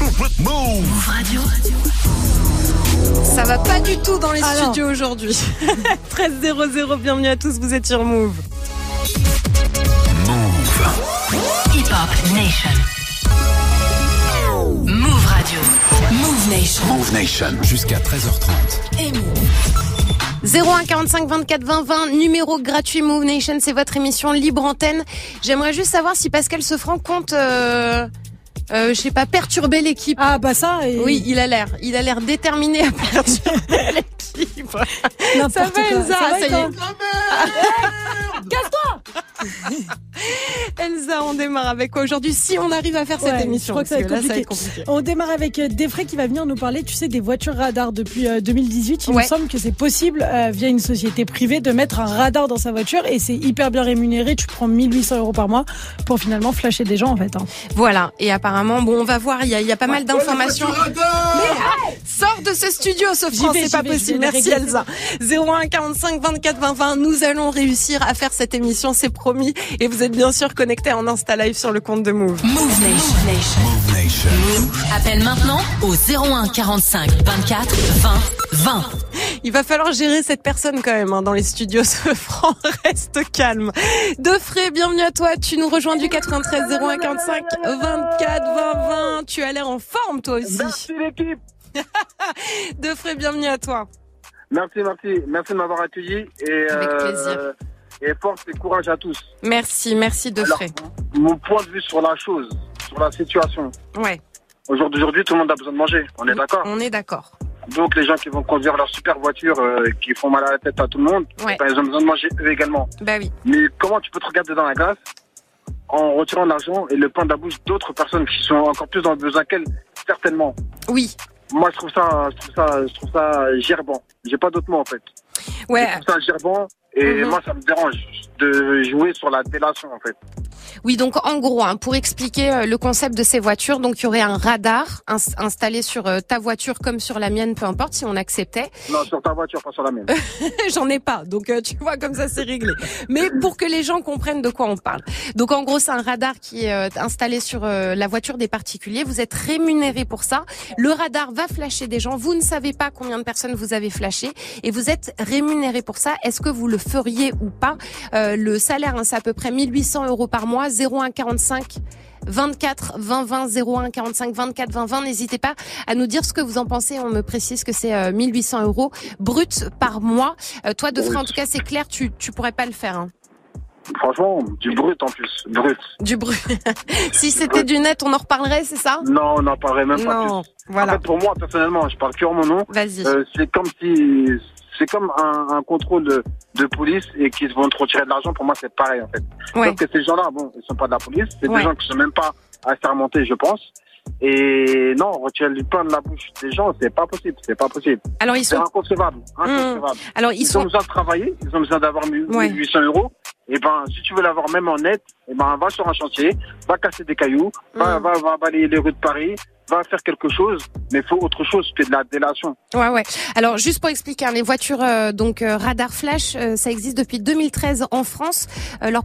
Move Radio. Ça va pas du tout dans les studios aujourd'hui. 13 00, bienvenue à tous, vous êtes sur Move. Move. Hip Hop Nation. Move Radio. Move Nation. Move Nation. Jusqu'à 13h30. Et Move. 01 45 24 20 20, numéro gratuit Move Nation, c'est votre émission libre antenne. J'aimerais juste savoir si Pascal Sefranc compte, euh, euh, je sais pas, perturber l'équipe. Ah bah ça. Et... Oui, il a l'air, il a l'air déterminé à perturber Ça va. Elsa, Ça va, ça y est. toi Casse-toi Elsa, on démarre avec quoi aujourd'hui Si on arrive à faire cette émission, je crois que ça va être là, compliqué. On démarre avec euh, Defray qui va venir nous parler, tu sais, des voitures radars depuis euh, 2018. Il Ouais. me semble que c'est possible euh, via une société privée de mettre un radar dans sa voiture et c'est hyper bien rémunéré. Tu prends 1800 euros par mois pour finalement flasher des gens en fait. hein. Voilà, et apparemment, bon, on va voir, il y a, il y a pas mal d'informations. Sors de ce studio, vais, c'est pas possible. Merci. Elsa. 01 45 24 20 20, nous allons réussir à faire cette émission, c'est promis. Et vous êtes bien sûr connectés en Insta Live sur le compte de Move. Move Nation. Move Nation. Appelle maintenant au 01 45 24 20 20. Il va falloir gérer cette personne quand même hein, dans les studios. Sofran, reste calme. Defray, bienvenue à toi. Tu nous rejoins du 93 01 45 24 20 20. Tu as l'air en forme toi aussi. Merci l'équipe. Defray, bienvenue à toi. Merci, merci. Merci de m'avoir accueilli. Et, Avec euh, plaisir. Et force et courage à tous. Merci, merci Defray. Mon point de vue sur la chose, sur la situation. Ouais, Aujourd'hui, aujourd'hui, tout le monde a besoin de manger. On est d'accord on est d'accord. Donc, les gens qui vont conduire leur super voiture, euh, qui font mal à la tête à tout le monde, Ouais. ben, ils ont besoin de manger eux également. Bah oui. Mais comment tu peux te regarder dans la glace en retirant de l'argent et le pain de la bouche d'autres personnes qui sont encore plus dans le besoin qu'elles, certainement? Oui. Moi, je trouve ça, je trouve ça, je trouve ça gerbant. J'ai pas d'autre mot, en fait. Ouais. Je trouve ça gerbant. Et Mhm. moi, ça me dérange de jouer sur la délation, en fait. Oui, donc en gros, hein, pour expliquer euh, le concept de ces voitures, donc il y aurait un radar ins- installé sur euh, ta voiture comme sur la mienne, peu importe, si on acceptait. Non, sur ta voiture, pas sur la mienne. J'en ai pas, donc euh, tu vois comme ça c'est réglé. Mais pour que les gens comprennent de quoi on parle. Donc en gros, c'est un radar qui est installé sur la voiture des particuliers. Vous êtes rémunéré pour ça. Le radar va flasher des gens. Vous ne savez pas combien de personnes vous avez flashé et vous êtes rémunéré pour ça. Est-ce que vous le feriez ou pas? Euh, Le salaire, hein, c'est à peu près 1800 euros par mois. 0145 24 20 20 01 45 24 20 20. N'hésitez pas à nous dire ce que vous en pensez. On me précise que c'est euh, 1800 euros brut par mois. Euh, toi, de frais, en tout cas, c'est clair, tu tu pourrais pas le faire. Hein. Franchement, du brut en plus. Brut. Du brut. si c'était du net, on en reparlerait, c'est ça? Non, on n'en parlerait même pas Non. plus. En Voilà. fait, pour moi, personnellement, je parle que en mon nom. Vas-y. Euh, c'est comme si, c'est comme un, un contrôle de, de police et qu'ils vont te retirer de l'argent. Pour moi, c'est pareil, en fait. Ouais. Sauf que ces gens-là, bon, ils sont pas de la police. C'est Ouais. des gens qui sont même pas assermentés, je pense. Et non, retirer du pain de la bouche des gens, c'est pas possible. C'est pas possible. Alors ils C'est sont. inconcevable. Inconcevable. Alors ils Ils ont besoin de travailler, ils ont besoin d'avoir 1800 Ouais. euros. Et ben, si tu veux l'avoir même en net, et ben, va sur un chantier, va casser des cailloux, va, Mm. va, va balayer les rues de Paris, va faire quelque chose, mais faut autre chose que de la délation. Ouais, ouais. Alors, juste pour expliquer, hein, les voitures euh, donc euh, radar flash, euh, ça existe depuis 2013 en France. Euh, leur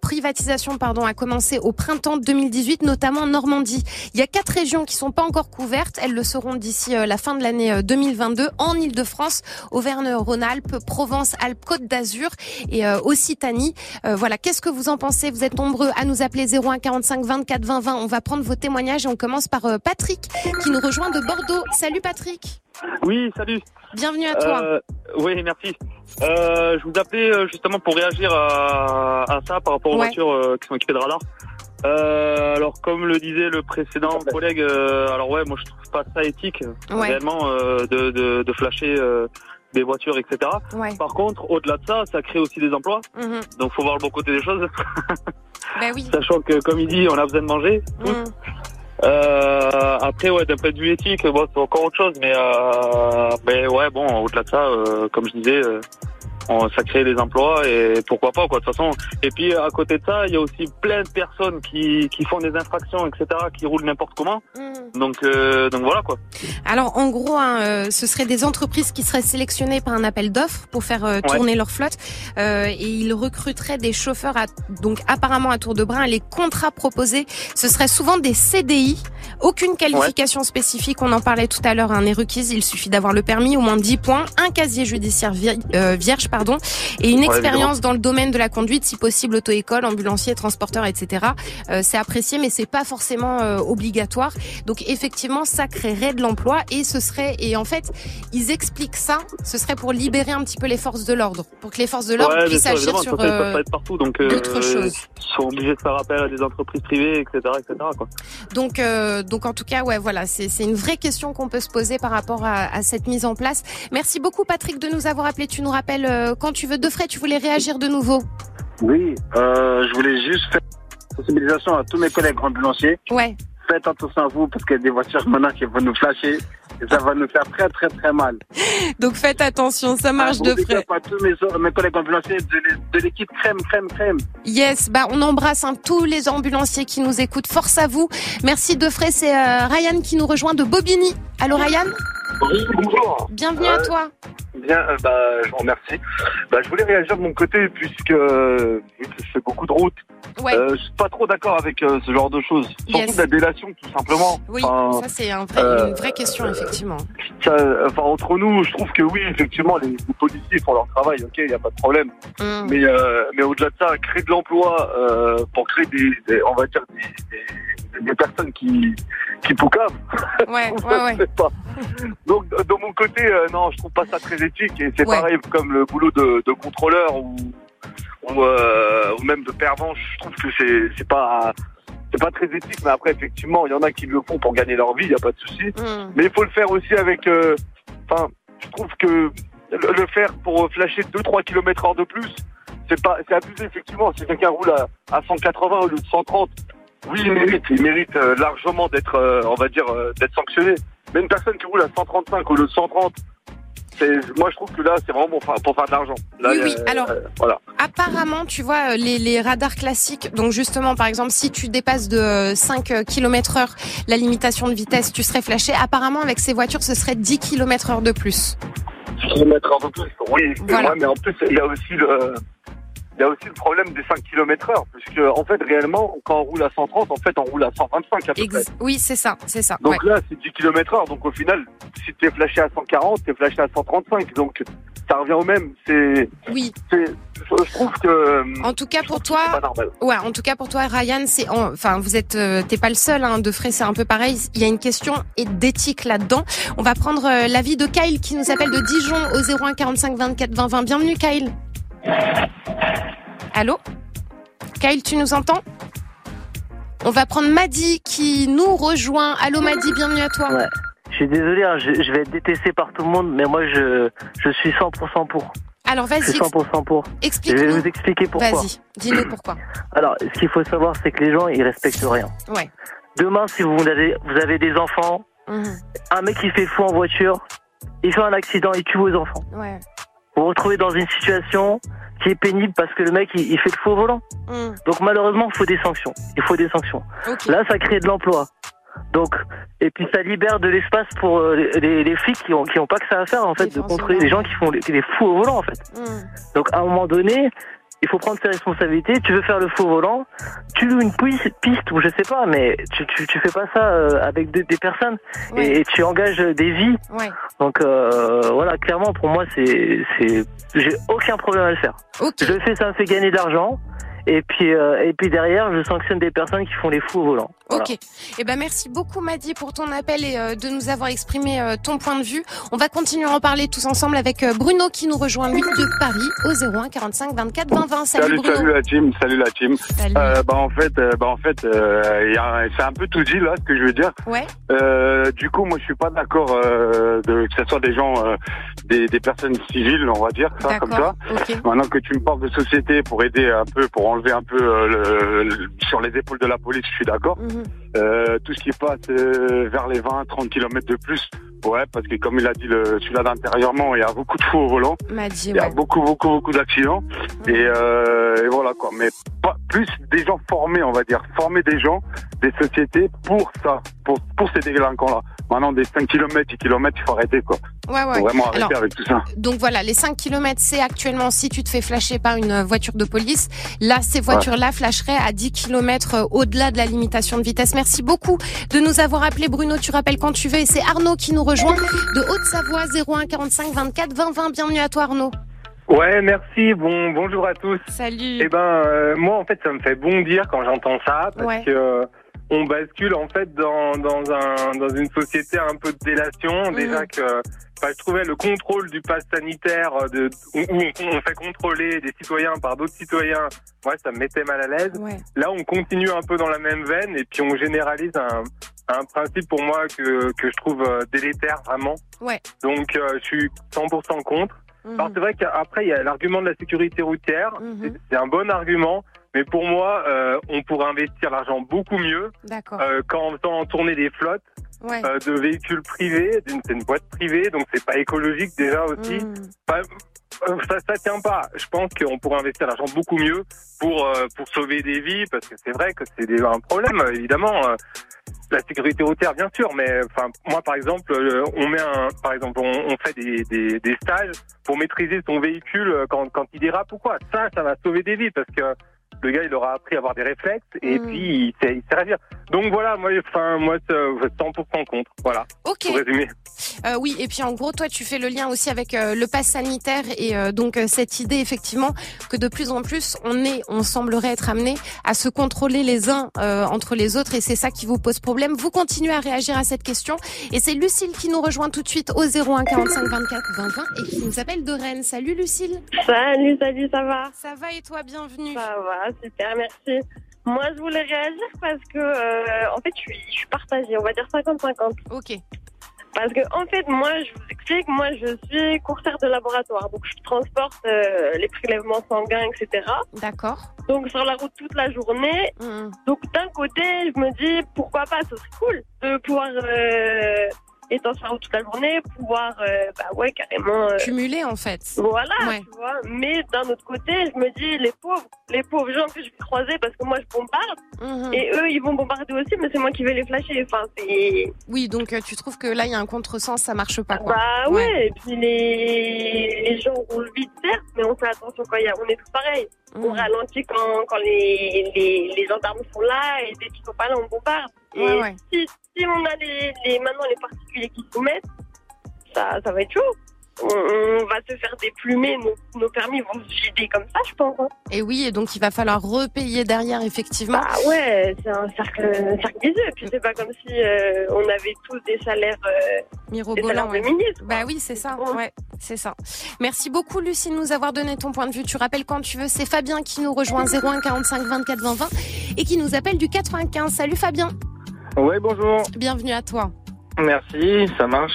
privatisation, pardon, a commencé au printemps 2018, notamment en Normandie. Il y a quatre régions qui sont pas encore couvertes. Elles le seront d'ici euh, la fin de l'année euh, 2022 en Île-de-France, Auvergne-Rhône-Alpes, Provence, Alpes, Côte d'Azur et euh, Occitanie. Euh, voilà. Qu'est-ce que vous en pensez? Vous êtes nombreux à nous appeler 01 45 24 20 20. On va prendre vos témoignages et on commence par euh, Patrick qui nous rejoint de Bordeaux. Salut Patrick. Oui, salut. Bienvenue à toi. Euh, oui, merci. Euh, je vous appelais euh, justement pour réagir à, à ça par rapport aux Ouais. voitures qui sont équipées de radar. Euh, alors, comme le disait le précédent collègue, alors ouais, moi je trouve pas ça éthique Ouais. réellement de, de, de flasher des voitures, etc. Ouais. Par contre, au-delà de ça, ça crée aussi des emplois, Mhm. donc faut voir le bon côté des choses, Ben oui. sachant que comme il dit, on a besoin de manger. Mhm. Euh, après, ouais, d'un point de vue éthique, bon, c'est encore autre chose, mais, euh, mais ouais, bon, au-delà de ça, euh, comme je disais, euh, on- ça crée des emplois et pourquoi pas quoi de toute façon. Et puis à côté de ça, il y a aussi plein de personnes qui, qui font des infractions, etc., qui roulent n'importe comment. Mm. Donc euh, donc voilà quoi. Alors en gros, hein, euh, ce seraient des entreprises qui seraient sélectionnées par un appel d'offres pour faire euh, tourner leur flotte euh, et ils recruteraient des chauffeurs à, donc apparemment à tour de bras. Les contrats proposés, ce seraient souvent des CDI. Aucune qualification spécifique, on en parlait tout à l'heure, hein, n'est requise. Il suffit d'avoir le permis, au moins 10 points, un casier judiciaire vi- vierge, pardon, et une Ouais, expérience dans le domaine de la conduite, si possible auto-école, ambulancier, transporteur, etc. Euh, c'est apprécié, mais c'est pas forcément euh, obligatoire. Donc effectivement, ça créerait de l'emploi et ce serait et en fait, ils expliquent ça. Ce serait pour libérer un petit peu les forces de l'ordre, pour que les forces de l'ordre Ouais, puissent agir sur. euh, partout, donc euh, d'autres choses. ils sont obligés de faire appel à des entreprises privées, etc., etc. Quoi. Donc, donc en tout cas, ouais, voilà, c'est c'est une vraie question qu'on peut se poser par rapport à, à cette mise en place. Merci beaucoup, Patrick, de nous avoir appelé. Tu nous rappelles euh, quand tu veux. De frais, tu voulais réagir de nouveau. Oui, euh, je voulais juste faire une sensibilisation à tous mes collègues ambulanciers. Ouais. Faites attention à vous parce qu'il y a des voitures maintenant qui vont nous flasher et ça va nous faire très très très mal. Donc faites attention, ça marche Un de frais. up à tous mes, mes collègues ambulanciers de l'é- de l'équipe crème crème crème. Yes, bah on embrasse hein, tous les ambulanciers qui nous écoutent. Force à vous. Merci de frais. C'est euh, Ryan qui nous rejoint de Bobigny. Allô Ryan, Oui, bonjour. bienvenue à toi. Bien, euh, bah, je vous remercie. Bah, je voulais réagir de mon côté puisque euh, je fais beaucoup de routes. Ouais. Euh, je suis pas trop d'accord avec euh, ce genre de choses. Surtout de la délation, tout simplement. Oui, Enfin, ça c'est un vrai- une vraie question effectivement. ça, enfin, entre nous, je trouve que oui, effectivement, les, les policiers font leur travail. Ok, il y a pas de problème. Hum. Mais, mais au-delà de ça, créer de l'emploi pour créer des, des- on va dire des, des, des personnes qui qui poucavent. Ouais, ouais, ouais. pas. Donc de mon côté, euh, non, je trouve pas ça très éthique et c'est Ouais. pareil comme le boulot de, de contrôleur ou ou, euh, ou même de pervenche. Je trouve que c'est c'est pas c'est pas très éthique, mais après effectivement, il y en a qui le font pour gagner leur vie, il y a pas de souci. Hum. Mais il faut le faire aussi avec. euh, Enfin, je trouve que le, le faire pour flasher 2-3 km heure de plus, c'est pas, c'est abusé effectivement. Si quelqu'un roule à, à 180 au lieu de 130, oui, il mérite, il mérite euh, largement d'être, euh, on va dire, euh, d'être sanctionné. Mais une personne qui roule à 135 au lieu de 130, c'est, moi je trouve que là, c'est vraiment pour faire, pour faire de l'argent. Oui, a- oui, alors- euh, voilà. Apparemment, tu vois, les, les radars classiques, donc justement, par exemple, si tu dépasses de euh, 5 km heure la limitation de vitesse, tu serais flashé. Apparemment, avec ces voitures, ce serait 10 km heure de plus. 10 km heure de plus, oui, Voilà. mais en plus, il y a aussi le, il y a aussi le problème des 5 km heure, puisque, en fait, réellement, quand on roule à 130, en fait, on roule à 125 à peu près. Oui, c'est ça, c'est ça. Donc ouais. là, c'est 10 km heure. Donc au final, si t'es flashé à 140, t'es flashé à 135. Donc ça revient au même. C'est, Oui. c'est, je trouve que. En tout cas, pour toi, ouais, en tout cas pour toi, Ryan, c'est, en- enfin, vous êtes, euh, t'es pas le seul, hein, de frais, c'est un peu pareil. Il y a une question d'éthique là-dedans. On va prendre euh, l'avis de Kyle qui nous appelle de Dijon au 01 45 24 20 20. Bienvenue, Kyle. Allô, Kyle, tu nous entends On va prendre Maddy qui nous rejoint. Allô, Maddy, bienvenue à toi. Ouais. Je suis désolé, hein, je, je vais être détesté par tout le monde, mais moi je, je suis 100% pour. Alors Je vas-y, suis ex- 100% pour. Je vais vous expliquer pourquoi. Vas-y, dis-nous pourquoi. Alors, ce qu'il faut savoir, c'est que les gens, ils respectent rien. Ouais. Demain, si vous avez, vous avez des enfants, Mhm. un mec qui fait fou en voiture, il fait un accident, il tue vos enfants. Ouais. Vous vous retrouvez dans une situation qui est pénible parce que le mec, il, il fait le fou au volant. Mhm. Donc malheureusement, il faut des sanctions. Il faut des sanctions. Là, ça crée de l'emploi. Donc, et puis ça libère de l'espace pour euh, les, flics qui ont, qui ont pas que ça à faire en fait, de contrôler les gens qui font les, les fous au volant en fait. Mhm. Donc à un moment donné, il faut prendre ses responsabilités. Tu veux faire le faux volant, tu loues une piste, ou je sais pas, mais tu, tu, tu fais pas ça euh, avec des, des personnes Ouais. et, et tu engages des vies. Ouais. Donc euh, voilà, clairement pour moi c'est c'est j'ai aucun problème à le faire. Je le fais, ça me fait gagner de l'argent. Et puis euh, et puis derrière, je sanctionne des personnes qui font les fous au volant. Voilà. Ok. Eh ben merci beaucoup Maddy pour ton appel et euh, de nous avoir exprimé euh, ton point de vue. On va continuer à en parler tous ensemble avec euh, Bruno qui nous rejoint lui de Paris au 01 45 24 20 20. Salut, Salut, Bruno. salut la team, salut la team. Salut. Euh, bah en fait, euh, bah en fait, euh, il y a- c'est un peu tout dit là, ce que je veux dire. Ouais. Euh, du coup, moi, je suis pas d'accord euh, de que ce soit des gens, euh, des, des personnes civiles, on va dire ça comme ça. D'accord. Ok. Maintenant que tu me parles de société pour aider un peu, pour enlever un peu euh, sur les épaules de la police, je suis d'accord. Mhm. Euh, tout ce qui passe euh, vers les 20, 30 kilomètres de plus, Ouais, parce que comme il a dit, le, celui-là d'intérieurement, il y a beaucoup de fous au volant. Dit, Il y a ouais. beaucoup, beaucoup, beaucoup d'accidents. Et, euh, et voilà quoi. Mais pas plus des gens formés, on va dire. Former des gens, des sociétés pour ça, pour, pour ces délinquants-là. Maintenant, des 5 km, 10 km, il faut arrêter quoi. Ouais, ouais. Faut vraiment arrêter Alors, avec tout ça. Donc voilà, les 5 km, c'est actuellement si tu te fais flasher par une voiture de police. Là, ces voitures-là flasheraient à 10 km au-delà de la limitation de vitesse. Merci beaucoup de nous avoir appelé Bruno. Tu rappelles quand tu veux. Et c'est Arnaud qui nous rejoint de Haute-Savoie 01 45 24 20 20. Bienvenue à toi Arnaud. Ouais, merci. Bon, bonjour à tous. Salut. Eh ben, euh, moi, en fait, ça me fait bondir quand j'entends ça, parce Ouais. que euh, on bascule en fait dans dans un dans une société un peu de délation. Mhm. Déjà que, enfin, je trouvais le contrôle du pass sanitaire euh, de où on, fait contrôler des citoyens par d'autres citoyens. Ouais, ça me mettait mal à l'aise. Ouais. Là, on continue un peu dans la même veine et puis on généralise un un principe pour moi que que je trouve euh, délétère vraiment. Ouais. Donc, euh, je suis 100% contre. Mhm. Alors c'est vrai qu'après il y a l'argument de la sécurité routière, Mhm. C'est- un bon argument, mais pour moi euh, on pourrait investir l'argent beaucoup mieux euh, qu'en faisant tourner des flottes Ouais. euh, de véhicules privés, d'une c'est une boîte privée donc c'est pas écologique déjà aussi. Enfin, euh, ça ça tient pas. Je pense qu'on pourrait investir l'argent beaucoup mieux pour euh, pour sauver des vies parce que c'est vrai que c'est des- un problème évidemment. la sécurité routière, bien sûr, mais enfin moi par exemple, on met un, par exemple, on, on fait des, des, des stages pour maîtriser son véhicule quand, quand il dérape ou quoi. Ça, ça va sauver des vies parce que le gars, il aura appris à avoir des réflexes et Mm. puis il sait, il sait réagir. Donc voilà, moi, enfin moi, c'est, euh, 100% contre. Voilà. Ok. Pour résumer. Euh, oui, et puis en gros, toi, tu fais le lien aussi avec euh, le pass sanitaire et euh, donc euh, cette idée effectivement que de plus en plus, on est, on semblerait être amené à se contrôler les uns euh, entre les autres et c'est ça qui vous pose problème. Vous continuez à réagir à cette question et c'est Lucille qui nous rejoint tout de suite au 01 45 24 20 20 et qui nous appelle de Rennes. Salut Lucille. Salut, salut, ça va? Ça va et toi, bienvenue. Ça va, super, merci. Moi, je voulais réagir parce que, euh, en fait, je suis, je suis partagée, on va dire 50-50. Ok. Parce que, en fait, moi, je vous explique, moi, je suis coursière de laboratoire, donc je transporte euh, les prélèvements sanguins, etc. D'accord. Donc, sur la route toute la journée. Mhm. Donc, d'un côté, je me dis, pourquoi pas, ce serait cool de pouvoir, euh, étant sur la route toute la journée, pouvoir, euh, bah ouais, carrément. euh, Cumulé en fait. voilà, Ouais. tu vois. Mais d'un autre côté, je me dis, les pauvres, les pauvres gens que je vais croiser parce que moi je bombarde, Mhm. et eux ils vont bombarder aussi, mais c'est moi qui vais les flasher. Enfin, c'est. Oui, donc euh, tu trouves que là, il y a un contresens, ça marche pas quoi. Bah ouais, et puis les... les gens roulent vite, certes, mais on fait attention quand il y a... on est tous pareils. On Mhm. ralentit quand, quand les, les, les gendarmes sont là, et dès qu'ils sont pas là, on bombarde. Et Ouais, ouais. Si, si on a les, les, maintenant les particuliers qui se mettent, ça, ça va être chaud. On, on va se faire déplumer, nos, nos permis vont se vider comme ça, je pense. hein. Et oui, et donc il va falloir repayer derrière effectivement. Ah ouais, c'est un cercle, un cercle vicieux. Et puis c'est pas comme si euh, on avait tous des salaires, euh, des Mirobolant. salaires ouais. de. Bah oui, c'est ça. Bon. Ouais, c'est ça. Merci beaucoup, Lucie, de nous avoir donné ton point de vue. Tu rappelles quand tu veux. C'est Fabien qui nous rejoint 01 45 24 20 20 et qui nous appelle du 95. Salut Fabien. Ouais, bonjour. Bienvenue à toi. Merci, ça marche.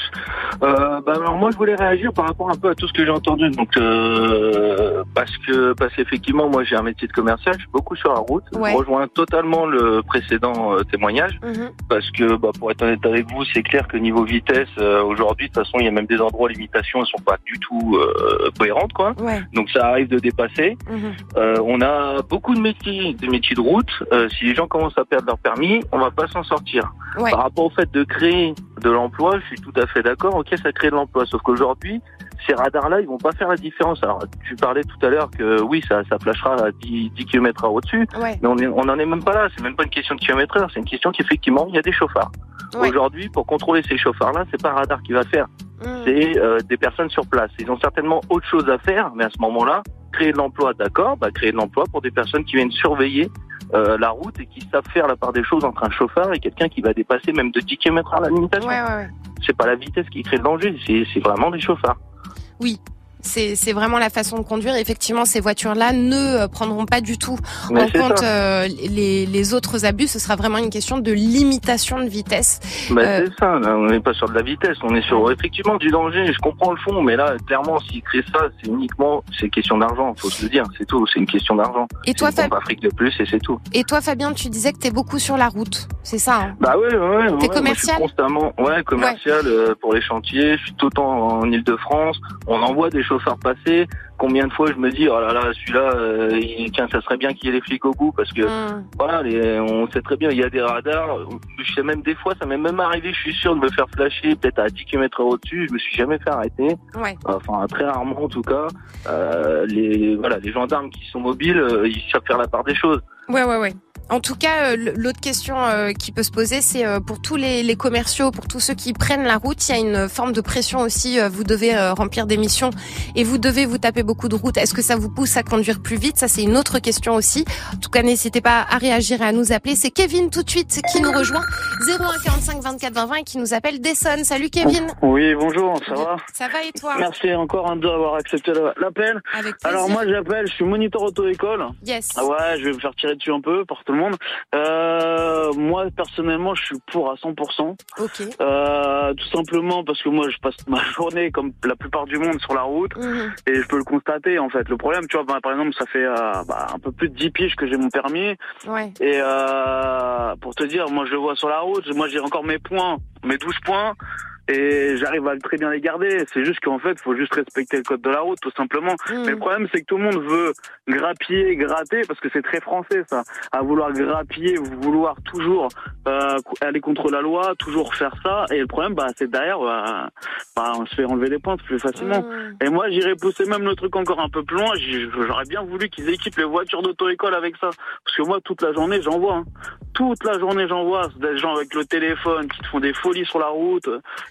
Euh, bah alors moi je voulais réagir par rapport un peu à tout ce que j'ai entendu. Donc euh, parce que parce qu'effectivement moi j'ai un métier de commercial, je suis beaucoup sur la route. Ouais. Je rejoins totalement le précédent euh, témoignage Mhm. parce que bah, pour être honnête avec vous, c'est clair que niveau vitesse euh, aujourd'hui de toute façon il y a même des endroits limitations, elles sont pas du tout euh, cohérentes quoi. Ouais. Donc ça arrive de dépasser. Mhm. Euh, on a beaucoup de métiers, des métiers de route. Euh, si les gens commencent à perdre leur permis, on va pas s'en sortir. Ouais. Par rapport au fait de créer de l'emploi, je suis tout à fait d'accord. Ok, ça crée de l'emploi, sauf qu'aujourd'hui, ces radars-là, ils vont pas faire la différence. Alors, tu parlais tout à l'heure que oui, ça, ça flashera à 10, 10 km heure au-dessus, Ouais. mais on est, on en est même pas là. C'est même pas une question de kilomètre heure, c'est une question qu'effectivement, il y a des chauffards. Ouais. Aujourd'hui, pour contrôler ces chauffards-là, c'est pas un radar qui va faire Mhm. c'est euh, des personnes sur place. Ils ont certainement autre chose à faire, mais à ce moment-là, créer de l'emploi, d'accord, bah, créer de l'emploi pour des personnes qui viennent surveiller euh, la route et qui savent faire la part des choses entre un chauffeur et quelqu'un qui va dépasser même de 10 km à la limitation. Ouais, ouais, ouais. C'est pas la vitesse qui crée le danger, c'est vraiment des chauffards. Oui. C'est c'est vraiment la façon de conduire. Effectivement, ces voitures-là ne euh, prendront pas du tout Mais en compte euh, les, les autres abus. Ce sera vraiment une question de limitation de vitesse. Bah, Euh, C'est ça, là, on n'est pas sur de la vitesse, on est sur effectivement du danger, je comprends le fond, mais là, clairement, s'ils créent ça, c'est uniquement, c'est question d'argent, faut se le dire, c'est tout, c'est une question d'argent. Et toi, C'est une Fab- pompe Afrique de plus et c'est tout. Et toi, Fabien, tu disais que tu es beaucoup sur la route. C'est ça. Hein. Bah ouais, ouais, ouais. ouais, moi, je suis commercial constamment, ouais, commercial euh, pour les chantiers. Je suis tout le temps en Ile-de-France. On envoie des chauffeurs passer. Combien de fois je me dis, oh là là, celui-là, euh, tiens, ça serait bien qu'il y ait les flics au bout parce que Hmm. voilà, les- on sait très bien, il y a des radars. Je sais même des fois, ça m'est même arrivé, je suis sûr de me faire flasher peut-être à 10 km au-dessus. Je me suis jamais fait arrêter. Ouais. Enfin, très rarement en tout cas. Euh, les voilà, les gendarmes qui sont mobiles, euh, ils savent faire la part des choses. Ouais, ouais, ouais. En tout cas, euh, l'autre question euh, qui peut se poser, c'est euh, pour tous les, les commerciaux, pour tous ceux qui prennent la route, il y a une forme de pression aussi. Vous devez remplir des missions et vous devez vous taper beaucoup de routes. Est-ce que ça vous pousse à conduire plus vite? Ça, c'est une autre question aussi. En tout cas, n'hésitez pas à réagir et à nous appeler. C'est Kevin tout de suite qui nous rejoint 01 45 24 20 20 et qui nous appelle d'Essonne. Salut Kevin. Oui, bonjour, ça va? Ça va et toi? Merci encore un d'avoir accepté la- l'appel. Alors moi j'appelle, je suis moniteur auto-école. Yes. Ah ouais, je vais me faire tirer un peu par tout le monde. Euh, moi personnellement je suis pour à 100%. Ok. Euh, tout simplement parce que moi je passe ma journée comme la plupart du monde sur la route Mhm. et je peux le constater en fait. Le problème, tu vois, bah, par exemple ça fait euh, bah, un peu plus de 10 piges que j'ai mon permis. Ouais. Et pour te dire, moi je le vois sur la route, moi j'ai encore mes points, mes 12 points, et j'arrive à très bien les garder. C'est juste qu'en fait, faut juste respecter le code de la route, tout simplement. Mm. Mais le problème, c'est que tout le monde veut grappiller, gratter, parce que c'est très français ça, à vouloir grappiller, vouloir toujours euh, aller contre la loi, toujours faire ça. Et le problème, bah, c'est derrière, bah, bah, on se fait enlever les points plus facilement. Et moi, j'irais pousser même le truc encore un peu plus loin. J'aurais bien voulu qu'ils équipent les voitures d'auto-école avec ça. Parce que moi, toute la journée, j'en vois. hein. Toute la journée, j'en vois. Des gens avec le téléphone qui te font des folies sur la route,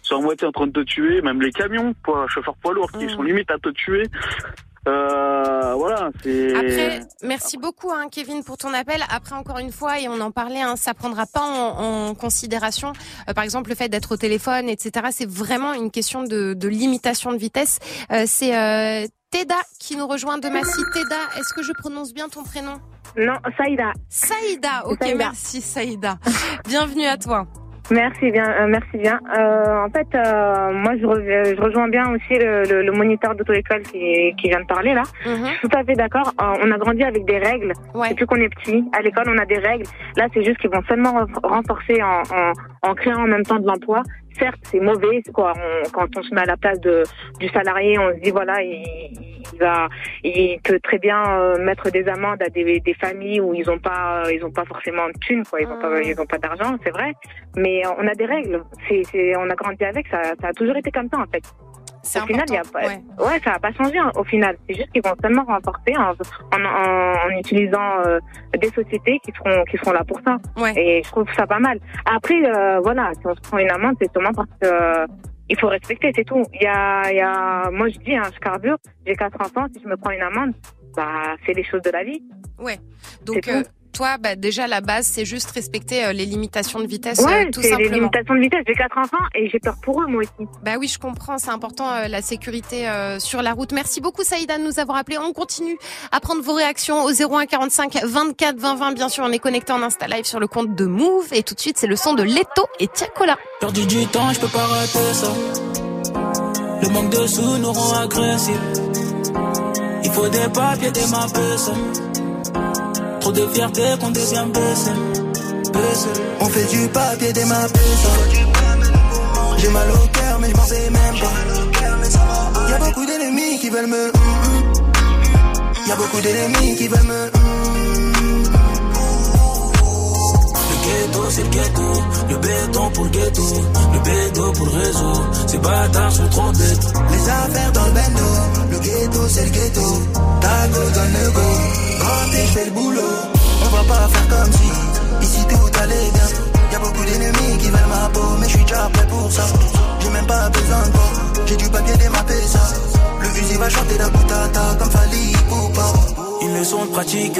qui sont à moitié en train de te tuer. Même les camions, poids, chauffeurs poids lourds, qui sont limite à te tuer. Euh, voilà, c'est... Après, merci beaucoup, hein, Kevin, pour ton appel. Après, encore une fois, et on en parlait, hein, ça prendra pas en, en considération, euh, par exemple, le fait d'être au téléphone, etc. C'est vraiment une question de, de limitation de vitesse. Euh, c'est euh, Teda qui nous rejoint de Massy. Teda, est-ce que je prononce bien ton prénom? Non, Saïda. Saïda, ok, Saïda. merci Saïda. Bienvenue à toi. Merci bien, euh, merci bien. Euh, en fait, euh, moi, je, rejoins bien aussi le, le, le moniteur d'auto-école qui, qui vient de parler là. Mhm. Je suis tout à fait d'accord. On a grandi avec des règles. Depuis qu'on est petit, à l'école, on a des règles. Là, c'est juste qu'ils vont seulement renf- renforcer en, en, en créant en même temps de l'emploi. Certes, c'est mauvais, quoi. On, quand on se met à la place de, du salarié, on se dit voilà, il, il va, il peut très bien euh, mettre des amendes à des, des familles où ils ont pas, ils ont pas forcément de thunes, quoi. Ils ont pas, ils ont pas d'argent, c'est vrai. Mais euh, on a des règles. C'est, c'est, on a grandi avec. Ça, ça a toujours été comme ça en fait. Au final, y a pas, ouais. ça va pas changer hein, au final. C'est juste qu'ils vont seulement renforcer en, en, en, en utilisant euh, des sociétés qui seront qui seront là pour ça. Et je trouve ça pas mal. Après, euh, voilà, si on se prend une amende, c'est seulement parce que euh, il faut respecter, c'est tout. Il y a, y a, moi je dis, hein, je carbure, j'ai quatre enfants, si je me prends une amende, bah c'est les choses de la vie. Ouais. Donc, euh. Toi, bah, déjà, la base, c'est juste respecter euh, les limitations de vitesse, Ouais, euh, tout c'est les simplement. limitations de vitesse. J'ai quatre enfants et j'ai peur pour eux, moi aussi. Bah oui, je comprends, c'est important euh, la sécurité euh, sur la route. Merci beaucoup Saïda de nous avoir appelé. On continue à prendre vos réactions au 01 45 24 20 20. Bien sûr, on est connecté en Insta Live sur le compte de Move et tout de suite, c'est le son de Leto et Tiakola. Perdu du temps, je peux pas rater ça. Le manque de sous nous rend agressifs. Il faut des papiers, des mappes. Trop de fierté qu'on devient baissé. On fait du papier des mappes J'ai mal au cœur mais je m'en sais même pas Y'a beaucoup d'ennemis qui veulent me hum, hum. Y'a beaucoup d'ennemis qui veulent me hum. Le ghetto, c'est le ghetto. Le béton pour le ghetto. Le béton pour le réseau. Ces bâtards sont trop bêtes. Les affaires dans le bendo Le ghetto c'est le ghetto Ta go donne le go Quand je fais le boulot On va pas faire comme si. Ici tout allait bien Y'a beaucoup d'ennemis qui veulent ma peau Mais je suis déjà prêt pour ça. J'ai même pas besoin de J'ai du papier démappé ça. Le fusil va chanter la boutata Comme Fali Poupa Une leçon de pratique.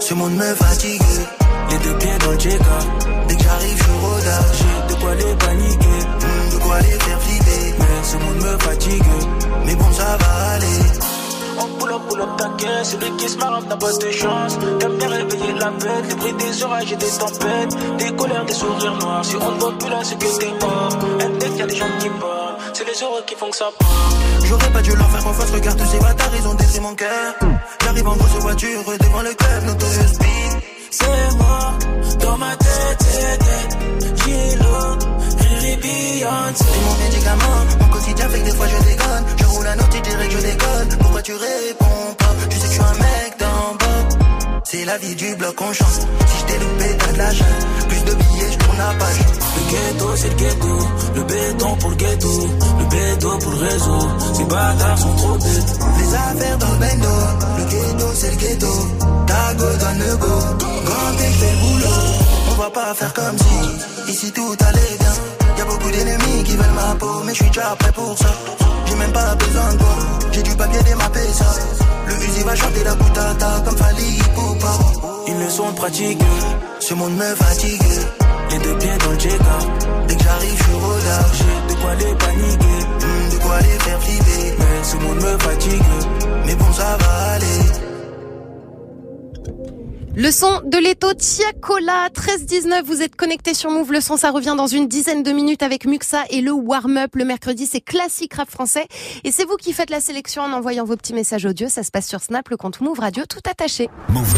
Ce monde me fatigue. Les deux pieds dans le Jeka. Dès que j'arrive je rodage J'ai de quoi les paniquer. Hum, De quoi les faire flipper. Mais ce monde me fatigue. Mais bon ça va aller On pull up, pull up ta caisse, celui qui se marre n'a pas de chance. T'aimes bien réveiller la bête, les bruits des orages et des tempêtes, des colères, des sourires noirs. Si on ne voit plus là, c'est que t'es mort. Index, y'a des gens qui parlent, c'est les heureux qui font que ça part. J'aurais pas dû leur faire confiance, regarde tous ces bâtards, ils ont détruit mon cœur. J'arrive en grosse voiture devant le club, Notorious Speed. C'est moi, dans ma tête, c'est les C'est mon médicament, mon quotidien fait que des fois je déconne. Je roule à autre, et dirais que je déconne. Pourquoi tu réponds pas? Tu sais que je suis un mec d'en bas. C'est la vie du bloc, on chance Si je t'ai loupé, t'as de la chance Plus de billets, je tourne la page. Le ghetto, c'est le ghetto. Le béton pour le ghetto. Le béton pour le réseau. Ces bâtards sont trop bêtes. Les affaires dans le bendo. Le ghetto, c'est le ghetto. Ta go dans le go. Quand t'es fait le boulot on va pas faire comme si. Ici tout allait bien. Beaucoup d'ennemis qui veulent ma peau, mais je suis déjà prêt pour ça. J'ai même pas besoin de toi. J'ai du papier démappé ça. Le Uzi va chanter la boutata comme Fali Poupa. Une leçon de pratique. Ce monde me fatigue. Les deux pieds dans le Jega. Le son de l'étau Tiakola 13-19, vous êtes connecté sur Move. Le son, ça revient dans une dizaine de minutes avec Muxa et le warm-up. Le mercredi, c'est classique rap français. Et c'est vous qui faites la sélection en envoyant vos petits messages audio. Ça se passe sur Snap, le compte Move Radio, tout attaché. Move.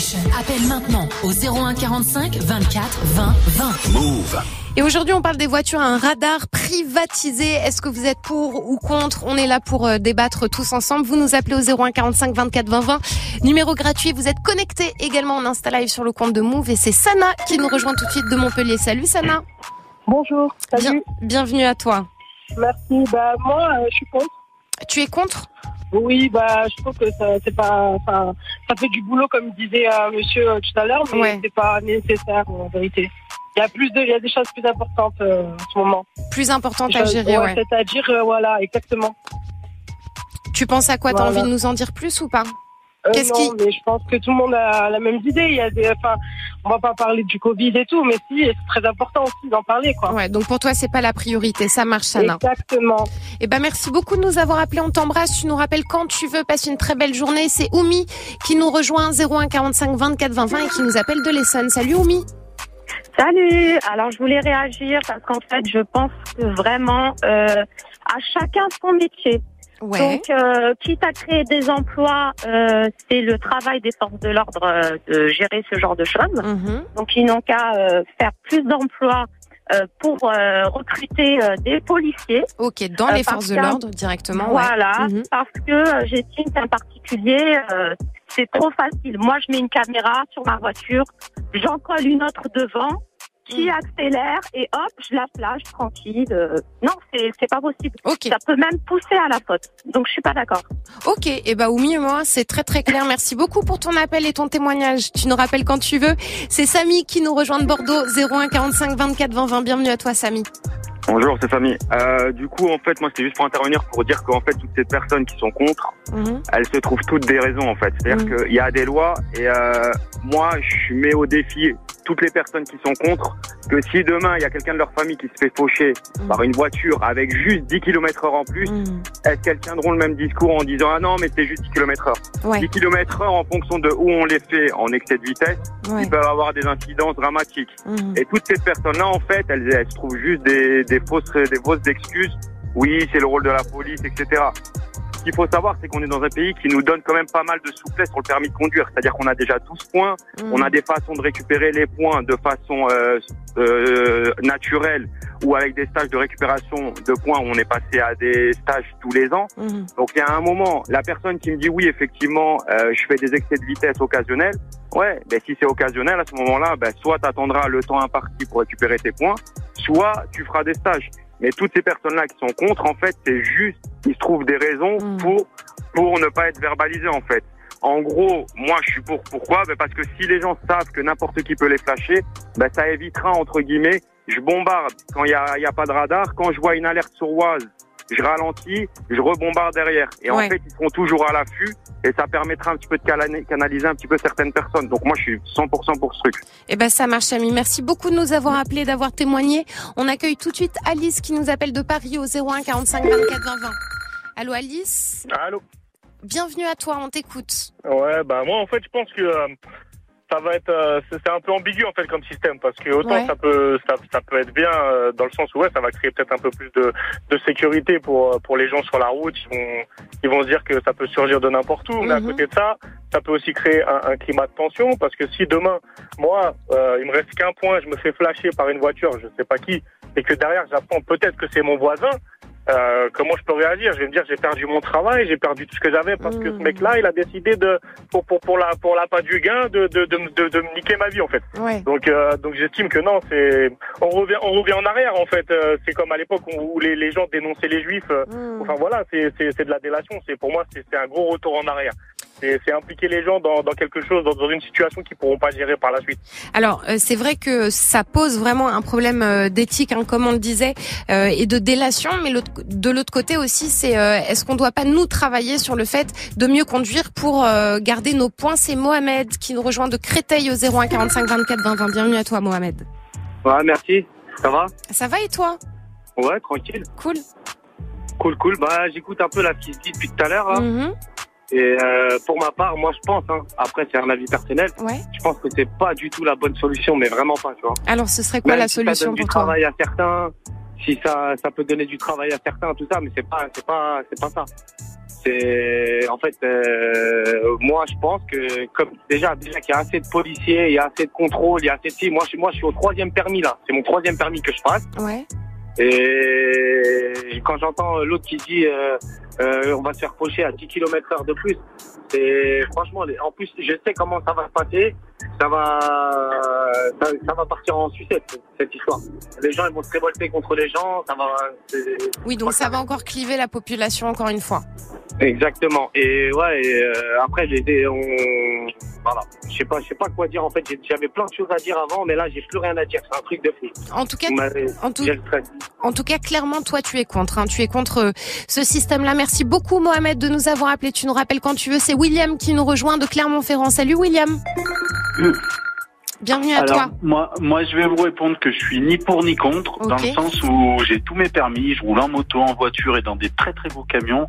Nation. Appelle maintenant au 01 45 24 20 20. Move. Et aujourd'hui, on parle des voitures à un radar privatisé. Est-ce que vous êtes pour ou contre? On est là pour euh, débattre tous ensemble. Vous nous appelez au 01 45 24 20 20. Numéro gratuit. Vous êtes connecté également en Insta Live sur le compte de Move. Et c'est Sana qui nous rejoint tout de suite de Montpellier. Salut Sana. Bonjour. Salut. bienvenue à toi. Merci. Bah, moi, euh, je suis contre. Tu es contre? Oui, bah, je trouve que ça, c'est pas, enfin, ça fait du boulot, comme disait euh, monsieur euh, tout à l'heure, mais Ouais. c'est pas nécessaire, en vérité. Il y a plus de, il y a des choses plus importantes euh, en ce moment. Plus importante à gérer, ouais. C'est-à-dire, voilà, exactement. Tu penses à quoi? T'as Voilà. envie de nous en dire plus ou pas? Qu'est-ce non, qui- mais je pense que tout le monde a la même idée. Il y a des, enfin, on va pas parler du Covid et tout, mais si, c'est très important aussi d'en parler, quoi. Ouais, donc pour toi, c'est pas la priorité. Ça marche, Sana. Exactement. Eh ben, merci beaucoup de nous avoir appelés. On t'embrasse. Tu nous rappelles quand tu veux. Passe une très belle journée. C'est Oumi qui nous rejoint 01 45 24 20 20 et qui nous appelle de l'Essonne. Salut Oumi. Salut. Alors je voulais réagir parce qu'en fait je pense que vraiment euh, à chacun son métier. Ouais. Donc euh, quitte à créer des emplois, euh, c'est le travail des forces de l'ordre euh, de gérer ce genre de choses. Mhm. Donc ils n'ont qu'à euh, faire plus d'emplois euh, pour euh, recruter euh, des policiers. Ok, dans les forces de l'ordre directement. ouais. Voilà, Mhm. parce que j'estime qu'un particulier, euh, c'est trop facile. Moi, je mets une caméra sur ma voiture, j'en colle une autre devant, qui Mm. accélère et hop, je la flash tranquille. euh, non, c'est c'est pas possible. Ok. Ça peut même pousser à la faute. Donc, je suis pas d'accord. Ok, et bah Oumi et moi, c'est très très clair. Merci beaucoup pour ton appel et ton témoignage. Tu nous rappelles quand tu veux. C'est Samy qui nous rejoint de Bordeaux 01 45 24 20 20. Bienvenue à toi Samy. Bonjour, c'est Samy. Euh, du coup, en fait, moi, c'était juste pour intervenir pour dire qu'en fait, toutes ces personnes qui sont contre, Mhm. elles se trouvent toutes des raisons, en fait. C'est-à-dire Mhm. qu'il y a des lois et euh, moi, je mets au défi toutes les personnes qui sont contre que si demain, il y a quelqu'un de leur famille qui se fait faucher Mhm. par une voiture avec juste 10 km heure en plus, est-ce qu'elles tiendront le même discours en disant « Ah non, mais c'est juste 10 km heure? Ouais. 10 km heure en fonction de où on les fait en excès de vitesse, Ouais. ils peuvent avoir des incidences dramatiques. Mhm. Et toutes ces personnes-là, en fait, elles, elles se trouvent juste des, des fausses, des fausses excuses. Oui, c'est le rôle de la police, etc. Ce qu'il faut savoir, c'est qu'on est dans un pays qui nous donne quand même pas mal de souplesse sur le permis de conduire. C'est-à-dire qu'on a déjà 12 points, Mhm. on a des façons de récupérer les points de façon euh, euh, naturelle ou avec des stages de récupération de points où on est passé à des stages tous les ans. Mhm. Donc il y a un moment, la personne qui me dit oui, effectivement, euh, je fais des excès de vitesse occasionnels. Ouais, ben si c'est occasionnel à ce moment-là, ben soit tu attendras le temps imparti pour récupérer tes points, soit tu feras des stages. Mais toutes ces personnes-là qui sont contre, en fait, c'est juste, ils se trouvent des raisons pour pour ne pas être verbalisés, en fait. En gros, moi, je suis pour. Pourquoi? Ben Parce que si les gens savent que n'importe qui peut les flasher, ben ça évitera, entre guillemets, je bombarde quand il y a, il y a pas de radar. Quand je vois une alerte sur Oise, je ralentis, je rebombarde derrière. Et Ouais. en fait, ils seront toujours à l'affût et ça permettra un petit peu de canaliser un petit peu certaines personnes. Donc moi, je suis 100% pour ce truc. Eh ben ça marche, Samy. Merci beaucoup de nous avoir appelés, d'avoir témoigné. On accueille tout de suite Alice qui nous appelle de Paris au 01 45 24 20 20. Allô Alice? Allô? Bienvenue à toi, on t'écoute. Ouais, bah moi en fait je pense que euh, ça va être euh, c'est un peu ambigu en fait comme système parce que autant Ouais. ça peut ça, ça peut être bien euh, dans le sens où ouais ça va créer peut-être un peu plus de, de sécurité pour euh, pour les gens sur la route ils vont ils vont se dire que ça peut surgir de n'importe où mais à Mhm. côté de ça ça peut aussi créer un, un climat de tension parce que si demain moi euh, il me reste qu'un point je me fais flasher par une voiture je sais pas qui et que derrière j'apprends peut-être que c'est mon voisin euh, comment je peux réagir? Je vais me dire j'ai perdu mon travail, j'ai perdu tout ce que j'avais parce que ce mec-là, il a décidé de pour pour pour la pour la pas du gain de de de, de, de me niquer ma vie en fait. Ouais. Donc euh, donc j'estime que non, c'est on revient on revient en arrière en fait. Euh, c'est comme à l'époque où, les, les gens dénonçaient les juifs. euh, Enfin voilà, c'est c'est c'est de la délation. C'est pour moi c'est c'est un gros retour en arrière. C'est impliquer les gens dans dans quelque chose dans, dans une situation qu'ils pourront pas gérer par la suite. Alors euh, c'est vrai que ça pose vraiment un problème euh, d'éthique, hein, comme on le disait, euh, et de délation. Mais de l'autre côté aussi, c'est euh, est-ce qu'on ne doit pas nous travailler sur le fait de mieux conduire pour euh, garder nos points? C'est Mohamed qui nous rejoint de Créteil au 01 45 24 20 20. Bienvenue à toi, Mohamed. Ouais, merci. Ça va? Ça va et toi? Ouais, tranquille. Cool. Cool, cool. Bah, j'écoute un peu ce qui se dit depuis tout à l'heure. là. Mhm. Et euh, pour ma part, moi, je pense, hein, après, c'est un avis personnel, Ouais. je pense que c'est pas du tout la bonne solution, mais vraiment pas, tu vois. Alors ce serait quoi Même la si ça solution donne du toi travail à certains, si ça, ça peut donner du travail à certains, tout ça, mais c'est pas, c'est pas, c'est pas ça. C'est, en fait, euh, moi, je pense que, comme déjà, déjà qu'il y a assez de policiers, il y a assez de contrôle, il y a assez de, si, moi, je, suis- moi, je suis au troisième permis là. C'est mon troisième permis que je passe. Ouais. Et quand j'entends l'autre qui dit euh, euh, on va se faire pocher à 10 km heure de plus, c'est franchement, en plus je sais comment ça va se passer, ça va, ça, ça va partir en sucette cette histoire. Les gens ils vont se révolter contre les gens, ça va. Oui, donc ça va encore cliver la population encore une fois. Exactement. Et ouais, et, euh, après j'ai été, on, voilà, je sais pas, je sais pas quoi dire en fait. J'avais plein de choses à dire avant, mais là j'ai plus rien à dire. C'est un truc de fou. En tout cas, en tout-. En tout cas, clairement, toi, tu es contre. hein. Tu es contre euh, ce système-là. Merci beaucoup, Mohamed, de nous avoir appelé. Tu nous rappelles quand tu veux. C'est William qui nous rejoint de Clermont-Ferrand. Salut, William. Bienvenue à Alors, toi. moi, moi, je vais vous répondre que je suis ni pour ni contre, dans le sens où j'ai tous mes permis, je roule en moto, en voiture et dans des très très beaux camions.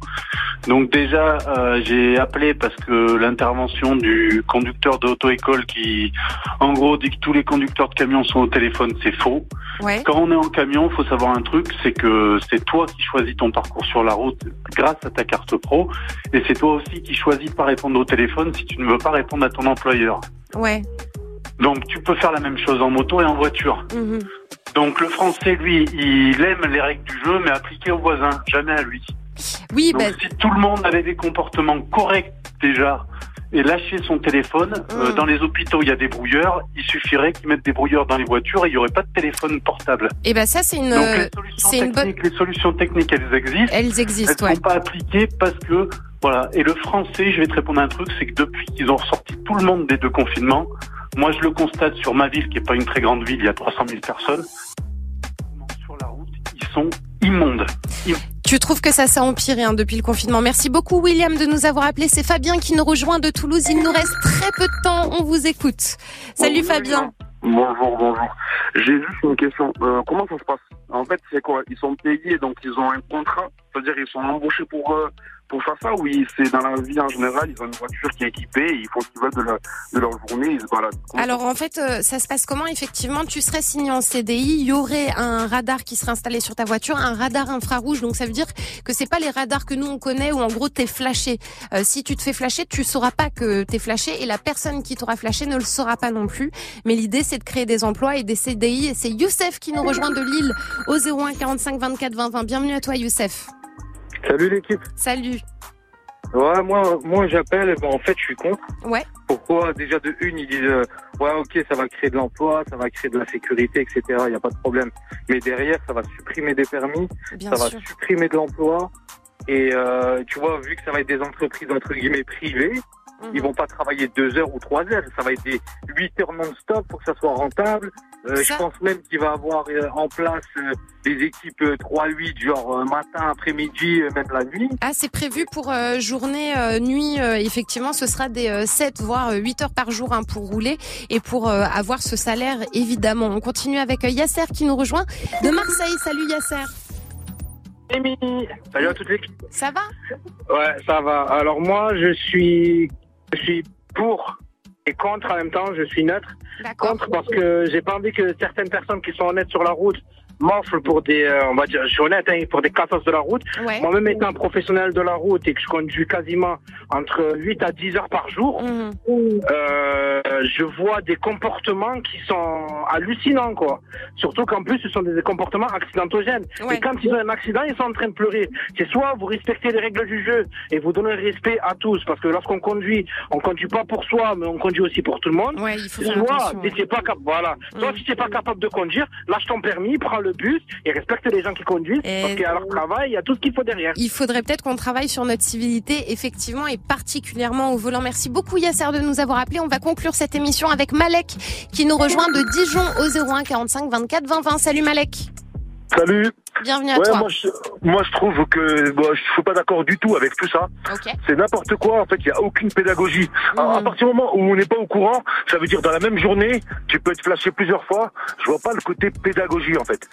Donc déjà, euh, j'ai appelé parce que l'intervention du conducteur d'auto-école qui, en gros, dit que tous les conducteurs de camions sont au téléphone, c'est faux. Ouais. Quand on est en camion, faut savoir un truc, c'est que c'est toi qui choisis ton parcours sur la route grâce à ta carte pro, et c'est toi aussi qui choisis de pas répondre au téléphone si tu ne veux pas répondre à ton employeur. Ouais. Donc tu peux faire la même chose en moto et en voiture. Mhm. Donc le français, lui, il aime les règles du jeu, mais appliquées aux voisins, jamais à lui. Oui, Donc bah, si tout le monde avait des comportements corrects déjà et lâcher son téléphone, euh, Mm. dans les hôpitaux il y a des brouilleurs, il suffirait qu'ils mettent des brouilleurs dans les voitures et il n'y aurait pas de téléphone portable. et ben ça, c'est une, Donc euh, les solutions, c'est une bonne. les solutions techniques, elles existent. Elles existent, Elles ouais. sont pas appliquées parce que voilà. Et le français, je vais te répondre à un truc, c'est que depuis qu'ils ont ressorti tout le monde des deux confinements, moi je le constate sur ma ville, qui est pas une très grande ville, il y a 300 000 personnes. Sur la route, ils sont immondes. Im- Tu trouves que ça s'est empiré hein, depuis le confinement. Merci beaucoup, William, de nous avoir appelé. C'est Fabien qui nous rejoint de Toulouse. Il nous reste très peu de temps. On vous écoute. Salut, Fabien. Bonjour, bonjour. J'ai juste une question. Euh, comment ça se passe? En fait, c'est quoi? Ils sont payés, donc ils ont un contrat. C'est-à-dire ils sont embauchés pour euh, pour faire ça. Oui, c'est dans la vie en général. Ils ont une voiture qui est équipée. Ils font ce qu'ils veulent de, leur journée. Alors en fait, euh, ça se passe comment Effectivement, tu serais signé en CDI, il y aurait un radar qui serait installé sur ta voiture, un radar infrarouge. Donc ça veut dire que c'est pas les radars que nous on connaît où en gros t'es flashé. Euh, si tu te fais flasher, tu sauras pas que t'es flashé et la personne qui t'aura flashé ne le saura pas non plus. Mais l'idée c'est de créer des emplois et des CDI. Et c'est Youssef qui nous rejoint de Lille au 01 45 24 20 20. Bienvenue à toi Youssef. Salut l'équipe. Salut. Ouais, moi, moi j'appelle, bon, en fait, je suis contre. Ouais. Pourquoi? Déjà de une, ils disent, euh, ouais, ok, ça va créer de l'emploi, ça va créer de la sécurité, etc. Il n'y a pas de problème. Mais derrière, ça va supprimer des permis, Bien ça sûr. va supprimer de l'emploi. Et euh, tu vois, vu que ça va être des entreprises entre guillemets privées, Mhm. ils vont pas travailler deux heures ou trois heures. Ça va être des huit heures non-stop pour que ça soit rentable. Euh, je pense même qu'il va avoir euh, en place euh, des équipes euh, 3-8, genre euh, matin, après-midi, euh, même la nuit. Ah, c'est prévu pour euh, journée, euh, nuit. euh, effectivement, ce sera des euh, 7 voire euh, 8 heures par jour hein, pour rouler et pour euh, avoir ce salaire, évidemment. On continue avec euh, Yasser qui nous rejoint de Marseille. Salut Yasser. Salut à toute l'équipe. Ça va? Ouais, ça va. Alors moi, je suis, je suis pour et contre en même temps. Je suis neutre. Contre parce que j'ai pas envie que certaines personnes qui sont honnêtes sur la route m'offre pour des, euh, on va dire, je suis honnête, hein, pour des cassos de la route. Ouais. Moi-même étant professionnel de la route et que je conduis quasiment entre 8 à 10 heures par jour, Mhm. euh, je vois des comportements qui sont hallucinants, quoi. Surtout qu'en plus, ce sont des comportements accidentogènes. Ouais. Et quand ils ont un accident, ils sont en train de pleurer. C'est soit vous respectez les règles du jeu et vous donnez le respect à tous, parce que lorsqu'on conduit, on conduit pas pour soi, mais on conduit aussi pour tout le monde. Ouais, il faut faire soit, si pas voilà. Soit si t'es pas capable de conduire, lâche ton permis, prends le bus et respecte les gens qui conduisent, parce qu'à leur travail, il y a tout ce qu'il faut derrière. Il faudrait peut-être qu'on travaille sur notre civilité, effectivement, et particulièrement au volant. Merci beaucoup Yasser de nous avoir appelé. On va conclure cette émission avec Malek qui nous rejoint de Dijon au 01 45 24 20 20. Salut Malek. Salut. Bienvenue à ouais, toi. Moi, je, moi, je trouve que bon, je suis pas d'accord du tout avec tout ça. C'est n'importe quoi. En fait, il y a aucune pédagogie. Alors, à partir du moment où on n'est pas au courant, ça veut dire dans la même journée, tu peux être flashé plusieurs fois. Je vois pas le côté pédagogie en fait.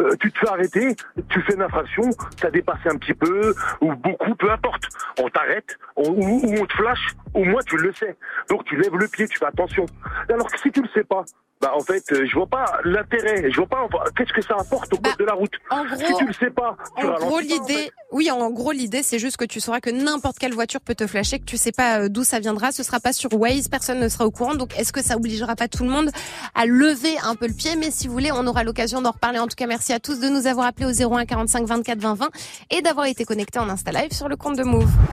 Euh, tu te fais arrêter, tu fais une infraction, t'as dépassé un petit peu ou beaucoup, peu importe. On t'arrête, ou, on te flash. Au moins, tu le sais. Donc, tu lèves le pied, tu fais attention. Alors que si tu le sais pas. Bah en fait, euh, je vois pas l'intérêt, je vois pas qu'est-ce que ça apporte au code de la route. en gros- si tu le sais pas, tu En gros, en l'idée, fait. oui, en gros, l'idée, c'est juste que tu sauras que n'importe quelle voiture peut te flasher, que tu sais pas euh, d'où ça viendra, ce sera pas sur Waze, personne ne sera au courant. Donc, est-ce que ça obligera pas tout le monde à lever un peu le pied? Mais si vous voulez, on aura l'occasion d'en reparler. En tout cas, merci à tous de nous avoir appelés au 01 45 24 20 20 et d'avoir été connectés en Insta Live sur le compte de Move.